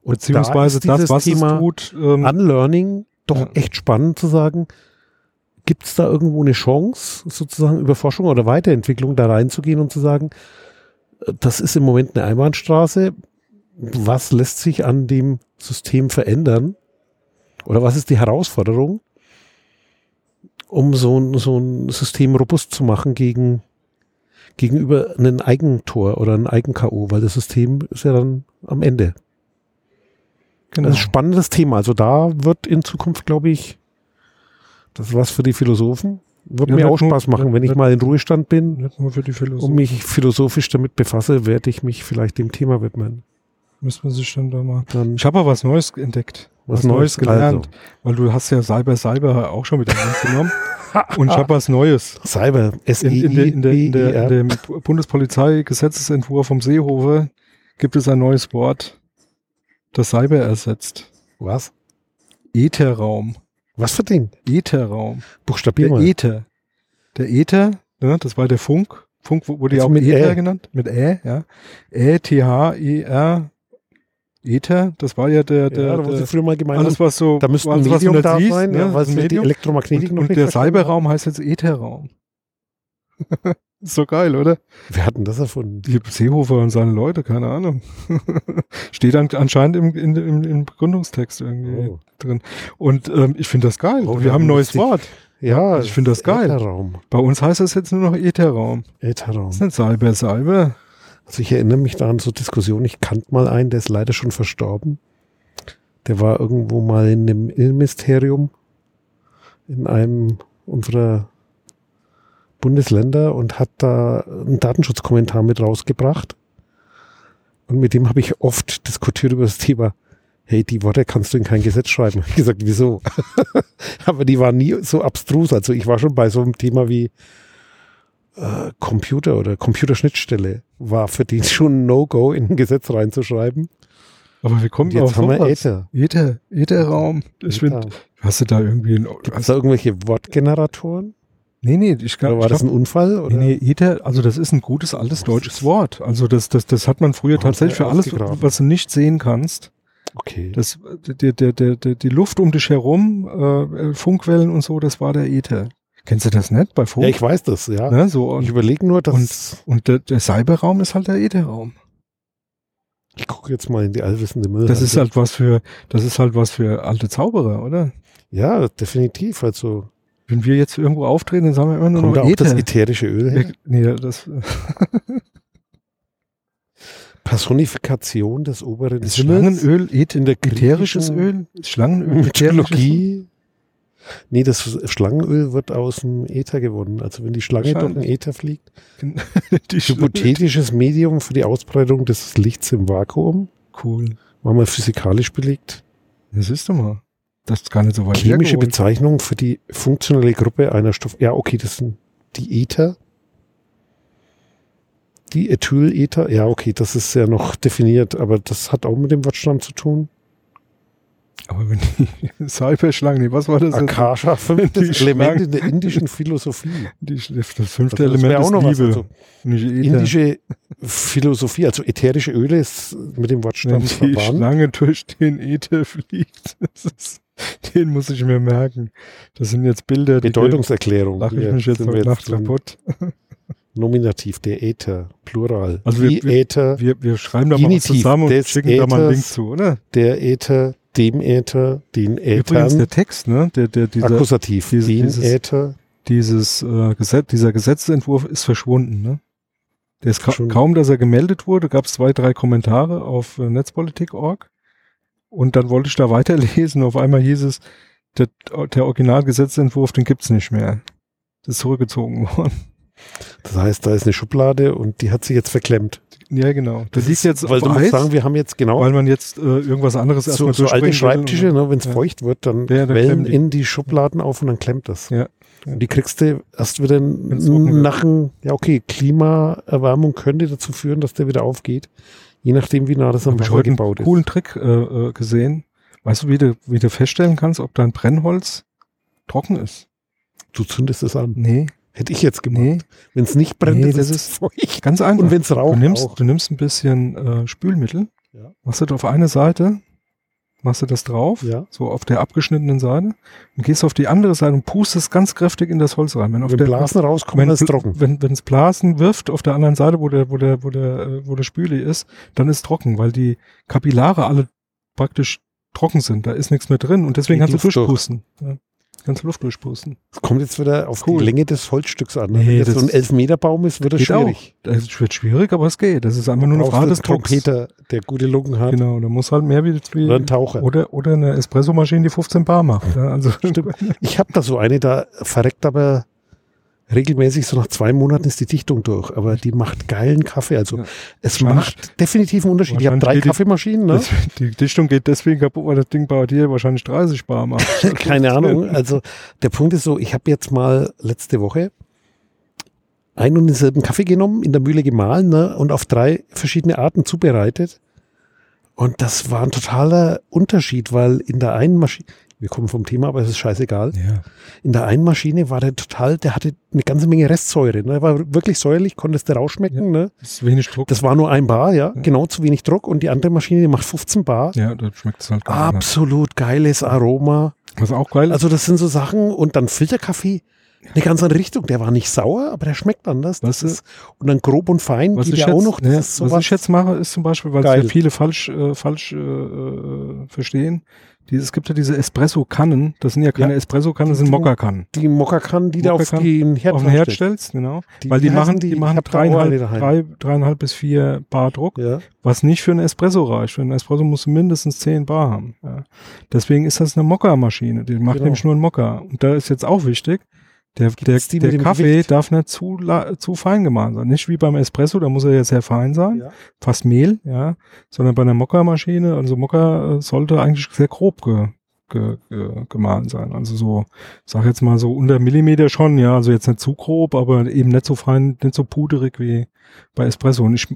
Und Beziehungsweise da ist das, was Thema es tut. Ähm, Unlearning doch Ja. echt spannend zu sagen. Gibt es da irgendwo eine Chance, sozusagen über Forschung oder Weiterentwicklung da reinzugehen und zu sagen, äh, das ist im Moment eine Einbahnstraße. Was lässt sich an dem System verändern? Oder was ist die Herausforderung, um so ein, so ein System robust zu machen gegen, gegenüber einem Eigentor oder einem Eigen-KO? Weil das System ist ja dann am Ende. genau. Das ist ein spannendes Thema. Also da wird in Zukunft, glaube ich, das ist was für die Philosophen. Wird Ja, mir auch nur- Spaß machen. wird- Wenn ich mal in Ruhestand bin nur und mich philosophisch damit befasse, werde ich mich vielleicht dem Thema widmen. Müssen wir sich dann da mal. Dann Ich habe aber was Neues entdeckt. Was, was Neues gelernt. Also, Weil du hast ja Cyber Cyber auch schon in Hand genommen. <laughs> Und ich habe was Neues. Cyber, s In, e in, der, in, der, in, der, e in dem Bundespolizeigesetzesentwurf vom Seehofer gibt es ein neues Wort. das Cyber ersetzt. Was? Ätherraum. Was für Ding? Ätherraum. Buchstabier Der mal. Äther. Der Äther, ne, das war der Funk. Funk wu- wurde ja auch mit Äther Ä. genannt. Mit Ä, ja. Ä, T, H, E, R. Äther, das war ja der, der, ja, da, der früher mal gemeint alles was so, da müsste ein was Medium man da liest, sein, ne, ja, weil sie die. Elektromagnetik und, noch und der Cyberraum heißt jetzt Ätherraum. ist <laughs> so geil, oder? Wer hat denn das erfunden? Die Seehofer und seine Leute, keine Ahnung. <laughs> Steht dann anscheinend im, in, im, im Begründungstext irgendwie Oh. drin. Und ähm, ich finde das geil. Oh, wir wir haben ein neues. Wort. Ja, ich finde das geil. Ätherraum. Bei uns heißt das jetzt nur noch Ätherraum. Ätherraum. Das ist nicht Cyber, Cyber. Also ich erinnere mich da an so Diskussionen. Ich kannte mal einen, der ist leider schon verstorben. Der war irgendwo mal in dem Innenministerium in einem unserer Bundesländer und hat da einen Datenschutzkommentar mit rausgebracht. Und mit dem habe ich oft diskutiert über das Thema, hey, die Worte kannst du in kein Gesetz schreiben. <laughs> Ich gesagt, wieso? <laughs> Aber die waren nie so abstrus. Also ich war schon bei so einem Thema wie äh, Computer oder Computerschnittstelle war für den <laughs> schon ein No-Go in ein Gesetz reinzuschreiben. Aber wir kommen jetzt auf haben wir. Äther. Äther, Ätherraum. Ich finde, hast du da irgendwie ein, es da irgendwelche Wortgeneratoren? nee, nee, ich kann, Oder war ich das glaub, ein Unfall? Oder? Nee, nee, Äther, also das ist ein gutes altes deutsches Wort. Also das, das, das hat man früher tatsächlich für alles, was du nicht sehen kannst. Okay. Das, der, der, der, der, die Luft um dich herum, äh, Funkwellen und so, das war der Äther. Kennst du das nicht bei Funk? ja, ich weiß das, ja. ne, so, Ich und, überlege nur, dass und der, der Cyberraum ist halt der Ätherraum. ich gucke jetzt mal in die allwissende Müll. Das ist halt was für, das ist halt was für alte Zauberer, oder? Ja, definitiv. Also Wenn wir jetzt irgendwo auftreten, dann sagen wir immer nur kommt da noch auch das Äther. ätherische Öl her? Nee, das, <laughs> Personifikation des oberen Schlangenöl, in der ätherisches Öl, Schlangenöl. Mythologie. Nee, das Schlangenöl wird aus dem Äther gewonnen. Also wenn die Schlange durch den. Äther fliegt. <laughs> Hypothetisches Medium für die Ausbreitung des Lichts im Vakuum. Cool. War mal physikalisch belegt. Das siehst du mal. Das ist gar nicht so weit Chemische. Bezeichnung für die funktionelle Gruppe einer Stoff. Ja, okay, das sind die Ether. Die Ethylether. Ja, okay, das ist ja noch definiert, aber das hat auch mit dem Wortstamm zu tun. Aber wenn die <laughs> Cyberschlangen, nee, was war das? Akasha, fünftes Element in der indischen Philosophie. <laughs> Die, das fünfte das Element ist Liebe. also. Indische Philosophie, also ätherische Öle ist mit dem Wortstamm Wenn die verwandt. Schlange durch den Äther fliegt, <laughs> ist, den muss ich mir merken. Das sind jetzt Bilder, die Bedeutungserklärung. lache ich mich jetzt heute Nacht kaputt. Nominativ, der Äther, Plural. Also wir- wir- Äther, Wir, wir schreiben da mal was zusammen und schicken da mal einen Äthers. Link zu, oder? der Äther, dem Äther, den Übrigens Äthern. der Text, ne? Der, der, dieser, Akkusativ, diese- den dieses- Äther. dieses äh, Gesetz, dieser Gesetzentwurf ist verschwunden, ne? Der ist ka kaum, dass er gemeldet wurde, gab es zwei, drei Kommentare auf äh, netzpolitik.org und dann wollte ich da <laughs> weiterlesen. Auf einmal hieß es, der, der Originalgesetzentwurf, den gibt's nicht mehr. Das ist zurückgezogen <laughs> worden. Das heißt, da ist eine Schublade und die hat sich jetzt verklemmt. Ja, genau. Das, liegt ist- jetzt weil du musst Eis, sagen, wir haben jetzt genau weil man jetzt äh, irgendwas anderes so, erstmal so alte Schreibtische, ne, wenn es Ja. feucht wird, dann Ja, dann wellen die. in die Schubladen auf und dann klemmt das. Ja. Und die kriegst du erst wieder nach dem, ja okay, Klimaerwärmung könnte dazu führen, dass der wieder aufgeht. Je nachdem, wie nah das am Hab ich Wasser heute einen gebaut ist. coolen Trick äh, äh, gesehen. Weißt du, wie du, wie du feststellen kannst, ob dein Brennholz trocken ist? Du zündest es an. Nee, Hätte ich jetzt gemacht. nee, Wenn es nicht brennt, Nee, ist das es ist- feucht. ganz einfach. Und wenn es Du raucht, nimmst, auch. du nimmst ein bisschen äh, Spülmittel, Ja. machst du auf eine Seite, machst du das drauf, Ja. so auf der abgeschnittenen Seite, und gehst auf die andere Seite und pustest ganz kräftig in das Holz rein. Wenn, auf Wenn der, Blasen rauskommen, wenn, ist es trocken. wenn wenn's Blasen wirft auf der anderen Seite, wo der, wo der, wo der, äh, wo der Spüli ist, dann ist trocken, weil die Kapillare alle praktisch trocken sind. Da ist nichts mehr drin und deswegen kannst du durchpusten. Ja. Kannst Luft durchpusten. Es kommt jetzt wieder auf Cool. die Länge des Holzstücks an. Nee, Wenn jetzt das so ein Elfmeterbaum ist, wird es schwierig. auch. Das wird schwierig, aber es geht. Das ist einfach nur eine Frage des Drucks. Trompeter, der gute Lungen hat. Genau, da muss halt mehr wie, wie Oder ein Taucher. Oder, oder eine Espressomaschine, die 15 Bar macht. Ja, also Ich habe da so eine, da verreckt aber regelmäßig, so nach zwei Monaten ist die Dichtung durch. Aber die macht geilen Kaffee. Also Ja. es macht definitiv einen Unterschied. Ich habe drei Kaffeemaschinen, ne? <laughs> die Dichtung geht deswegen kaputt, weil das Ding bei dir wahrscheinlich 30 Bar macht. <laughs> Keine Ahnung. Also der Punkt ist so, ich habe jetzt mal letzte Woche einen und denselben Kaffee genommen, in der Mühle gemahlen ne, und auf drei verschiedene Arten zubereitet. Und das war ein totaler Unterschied, weil in der einen Maschine, wir kommen vom Thema, aber es ist scheißegal. Ja. In der einen Maschine war der total, der hatte eine ganze Menge Restsäure. Ne? Der war wirklich säuerlich, konntest du rausschmecken. Ne? Das ist wenig Druck. Das war nur ein Bar, ja, genau zu wenig Druck. Und die andere Maschine, die macht 15 Bar. ja, da schmeckt es halt anders. Absolut geiles Aroma. Was auch geil ist, Also das sind so Sachen und dann Filterkaffee, eine ganz andere Richtung. Der war nicht sauer, aber der schmeckt anders. Das ist, und dann grob und fein was geht ich, ja jetzt, auch noch. Ja, ist was ich jetzt mache, ist zum Beispiel, weil es ja viele falsch, äh, falsch äh, verstehen. Es gibt ja diese Espresso-Kannen. Das sind ja keine Ja. Espresso-Kannen, das sind Die- Mokka-Kannen. die Mokka-Kannen, die du auf den Herd, Auf den Herd stellst, genau. Die- weil die wie machen, die, die? Machen dreieinhalb, drei, dreieinhalb bis vier Bar Druck. Ja. Was nicht für einen Espresso reicht. Für einen Espresso musst du mindestens 10 Bar haben. Ja. Deswegen ist das eine Mokka-Maschine. Die macht Genau. nämlich nur einen Mokka. Und da ist jetzt auch wichtig, der, der, der Kaffee Gewicht? darf nicht zu, la- zu fein gemahlen sein. Nicht wie beim Espresso, da muss er ja sehr fein sein. Ja. Fast Mehl, ja. Sondern bei einer Mokka-Maschine, also Mokka äh, sollte eigentlich sehr grob ge, ge, ge, gemahlen sein. Also so, sag jetzt mal so unter Millimeter schon, ja. Also jetzt nicht zu grob, aber eben nicht so fein, nicht so puderig wie bei Espresso. Und ich,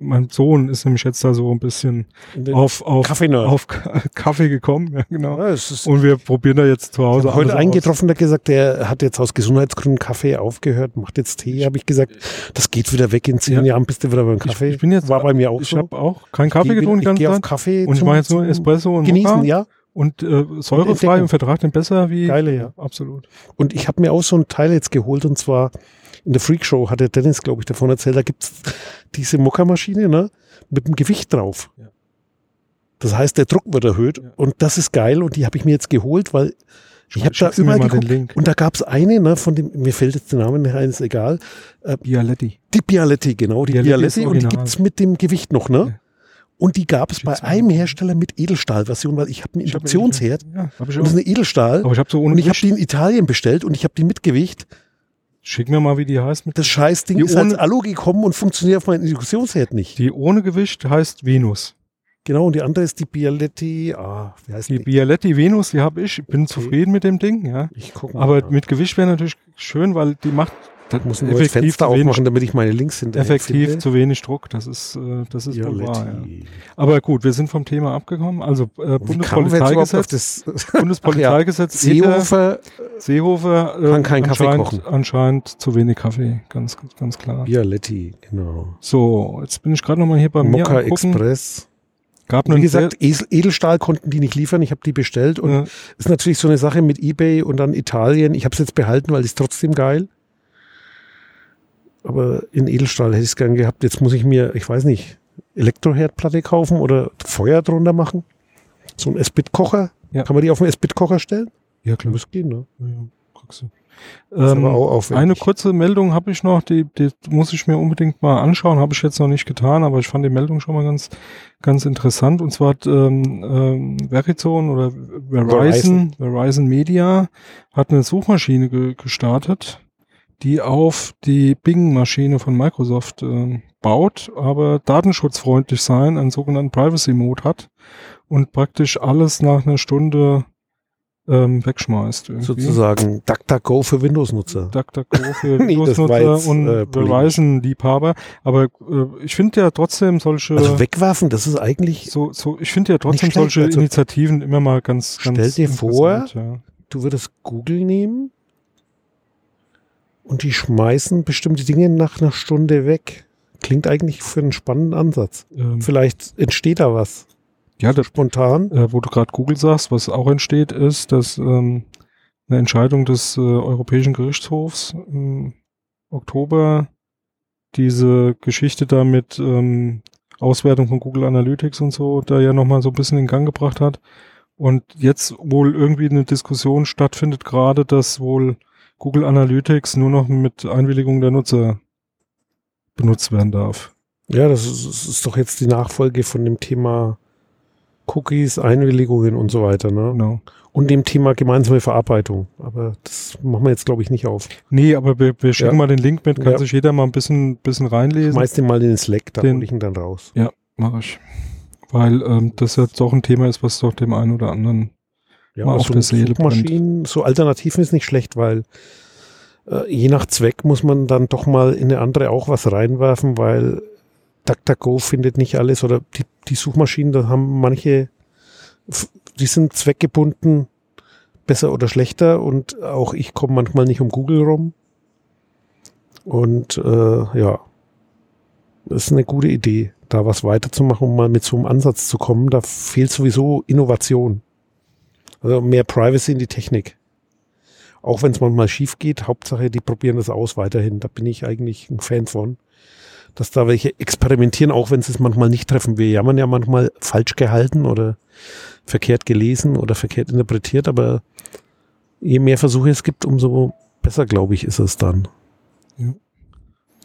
mein Sohn ist nämlich jetzt da so ein bisschen den auf, auf, Kaffee-Nerd. auf <laughs> Kaffee gekommen, ja, genau. Ja, Und wir probieren da jetzt zu ich Hause habe heute alles einen aus. getroffen, der gesagt, der hat jetzt aus Gesundheitsgründen Kaffee aufgehört, macht jetzt Tee, habe ich gesagt. Das geht wieder weg in zehn Ja. Jahren, bist du wieder beim Kaffee. Ich, ich bin jetzt, War bei mir auch ich so. habe auch keinen Kaffee getrunken ich gehe auf. Kaffee Und ich mache jetzt nur Espresso und Genießen, Mokka ja. Und äh, säurefrei und vertragt den besser wie Geile, ja. absolut. Und ich habe mir auch so ein Teil jetzt geholt und zwar in der Freak Show hat der Dennis, glaube ich, davon erzählt, da gibt's diese Mokka-Maschine ne, mit dem Gewicht drauf. Ja. Das heißt, der Druck wird erhöht Ja. und das ist geil und die habe ich mir jetzt geholt, weil ich habe da den geguckt und da gab's eine, ne, von dem, mir fällt jetzt der Name nicht ein, ist egal, Bialetti. die Bialetti, genau, die Bialetti Bialetti und die gibt's mit dem Gewicht noch, ne? Ja. Und die gab es bei mal einem. Hersteller mit Edelstahlversion, weil ich habe einen Induktionsherd Ja, hab und das ist eine Edelstahl. Aber ich habe so ohne Und ich habe die in Italien bestellt und ich habe die mit Gewicht. Schick mir mal, wie die heißt. Mit Das Scheißding Die ist als ohne- Alu gekommen und funktioniert auf meinem Induktionsherd nicht. die ohne Gewicht heißt Venus. Genau, und die andere ist die Bialetti. Ah, wie heißt Die die? Bialetti Venus, die habe ich. Ich bin Okay. zufrieden mit dem Ding, ja. Ich gucke Aber mit Gewicht wäre natürlich schön, weil die macht das muss ich nur das Fenster aufmachen, damit ich meine Links hinterher effektiv finde. zu wenig Druck. Das ist, äh, das ist wohl wahr, ja. Aber gut, wir sind vom Thema abgekommen. Also äh, Bundespolizeigesetz? <laughs> Bundespolizeigesetz, ETher, Seehofer, Seehofer äh, Kann keinen Kaffee anscheinend, kochen. anscheinend zu wenig Kaffee, ganz, ganz klar. Bialetti, genau. So, jetzt bin ich gerade nochmal hier bei mir Mokka angucken. Express. Gab Wie gesagt, Edelstahl konnten die nicht liefern. Ich habe die bestellt und äh, ist natürlich so eine Sache mit eBay und dann Italien. Ich habe es jetzt behalten, weil ist trotzdem geil. Aber in Edelstahl hätte ich es gern gehabt. Jetzt muss ich mir, ich weiß nicht, Elektroherdplatte kaufen oder Feuer drunter machen. So ein Esbit-Kocher. Ja. Kann man die auf den Esbit-Kocher stellen? ja klar. Muss gehen, ne? Ja, kriegst du. Ähm. Eine kurze Meldung habe ich noch, die, die muss ich mir unbedingt mal anschauen, habe ich jetzt noch nicht getan, aber ich fand die Meldung schon mal ganz, ganz interessant. Und zwar hat ähm, ähm, Verizon oder Verizon, Verizon Media hat eine Suchmaschine ge gestartet, die auf die Bing-Maschine von Microsoft ähm, baut, aber datenschutzfreundlich sein, einen sogenannten Privacy Mode hat und praktisch alles nach einer Stunde ähm, wegschmeißt. irgendwie. Sozusagen DuckDuckGo für Windows-Nutzer. DuckDuckGo für <laughs> Windows-Nutzer und äh. Verizon-Liebhaber. Aber äh, ich finde ja trotzdem solche, Also wegwerfen, das ist eigentlich, so, so, ich finde ja trotzdem solche also- Initiativen immer mal ganz, ganz Stell dir vor, interessant, du würdest Google nehmen und die schmeißen bestimmte Dinge nach einer Stunde weg. Klingt eigentlich für einen spannenden Ansatz. Ähm, Vielleicht entsteht da was. ja das, Spontan. äh, wo du gerade Google sagst, was auch entsteht, ist, dass ähm, eine Entscheidung des äh, Europäischen Gerichtshofs im Oktober diese Geschichte da mit ähm, Auswertung von Google Analytics und so da ja nochmal so ein bisschen in Gang gebracht hat. Und jetzt wohl irgendwie eine Diskussion stattfindet gerade, dass wohl Google Analytics nur noch mit Einwilligung der Nutzer benutzt werden darf. Ja, das ist, das ist doch jetzt die Nachfolge von dem Thema Cookies, Einwilligungen und so weiter. Ne? Genau. Und dem Thema gemeinsame Verarbeitung. Aber das machen wir jetzt, glaube ich, nicht auf. Nee, aber wir, wir schicken Ja. mal den Link mit, kann Ja. sich jeder mal ein bisschen, bisschen reinlesen. Schmeiß den mal in den Slack, da Den- hol ich ihn dann raus. Mach ich. Weil ähm, das jetzt doch ein Thema ist, was doch dem einen oder anderen Ja, Mal auf so der Seele Suchmaschinen, so Alternativen ist nicht schlecht, weil äh, je nach Zweck muss man dann doch mal in eine andere auch was reinwerfen, weil DuckDuckGo findet nicht alles oder die, die Suchmaschinen, da haben manche, die sind zweckgebunden, besser oder schlechter und auch ich komme manchmal nicht um Google rum. Und äh, ja, das ist eine gute Idee, da was weiterzumachen, um mal mit so einem Ansatz zu kommen. Da fehlt sowieso Innovation. Also mehr Privacy in die Technik. Auch wenn es manchmal schief geht, Hauptsache, die probieren das aus weiterhin. Da bin ich eigentlich ein Fan von. Dass da welche experimentieren, auch wenn sie es manchmal nicht treffen. Wir jammern ja manchmal falsch gehalten oder verkehrt gelesen oder verkehrt interpretiert, aber je mehr Versuche es gibt, umso besser, glaube ich, ist es dann. Ja.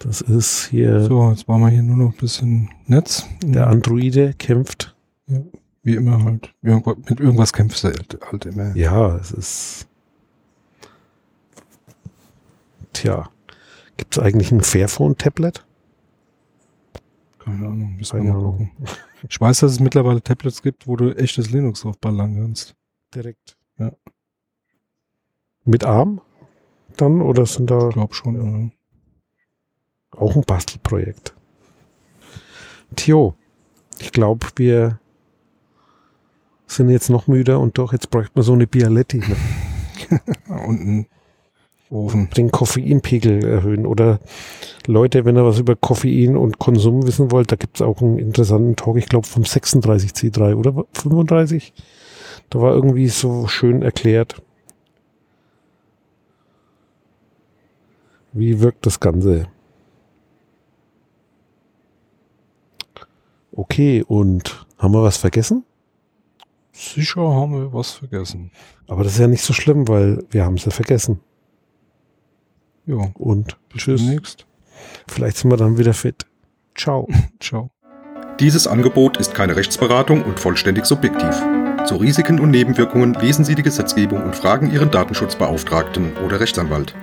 Das ist hier. So, jetzt brauchen wir hier nur noch ein bisschen Netz. Der Androide kämpft. Ja, wie immer halt. Mit irgendwas kämpft er halt immer. Ja, es ist. Tja. Gibt es eigentlich ein Fairphone-Tablet? Keine Ahnung, müssen wir mal gucken. <laughs> Ich weiß, dass es mittlerweile Tablets gibt, wo du echtes Linux drauf ballern kannst. Direkt. Ja. Mit ARM dann oder sind da? Ich glaube schon, ja. Auch ein Bastelprojekt. Tjo, ich glaube, wir sind jetzt noch müder und doch, jetzt bräuchte man so eine Bialetti. Ne? <laughs> und ein Ofen. Den Koffeinpegel erhöhen. Oder Leute, wenn ihr was über Koffein und Konsum wissen wollt, da gibt es auch einen interessanten Talk, ich glaube vom 36C3 oder 35. Da war irgendwie so schön erklärt, wie wirkt das Ganze. Okay, und haben wir was vergessen? Sicher haben wir was vergessen. Aber das ist ja nicht so schlimm, weil wir haben es ja vergessen. Ja. Und bis tschüss. Demnächst. Vielleicht sind wir dann wieder fit. Ciao. <laughs> Ciao. Dieses Angebot ist keine Rechtsberatung und vollständig subjektiv. Zu Risiken und Nebenwirkungen lesen Sie die Gesetzgebung und fragen Ihren Datenschutzbeauftragten oder Rechtsanwalt.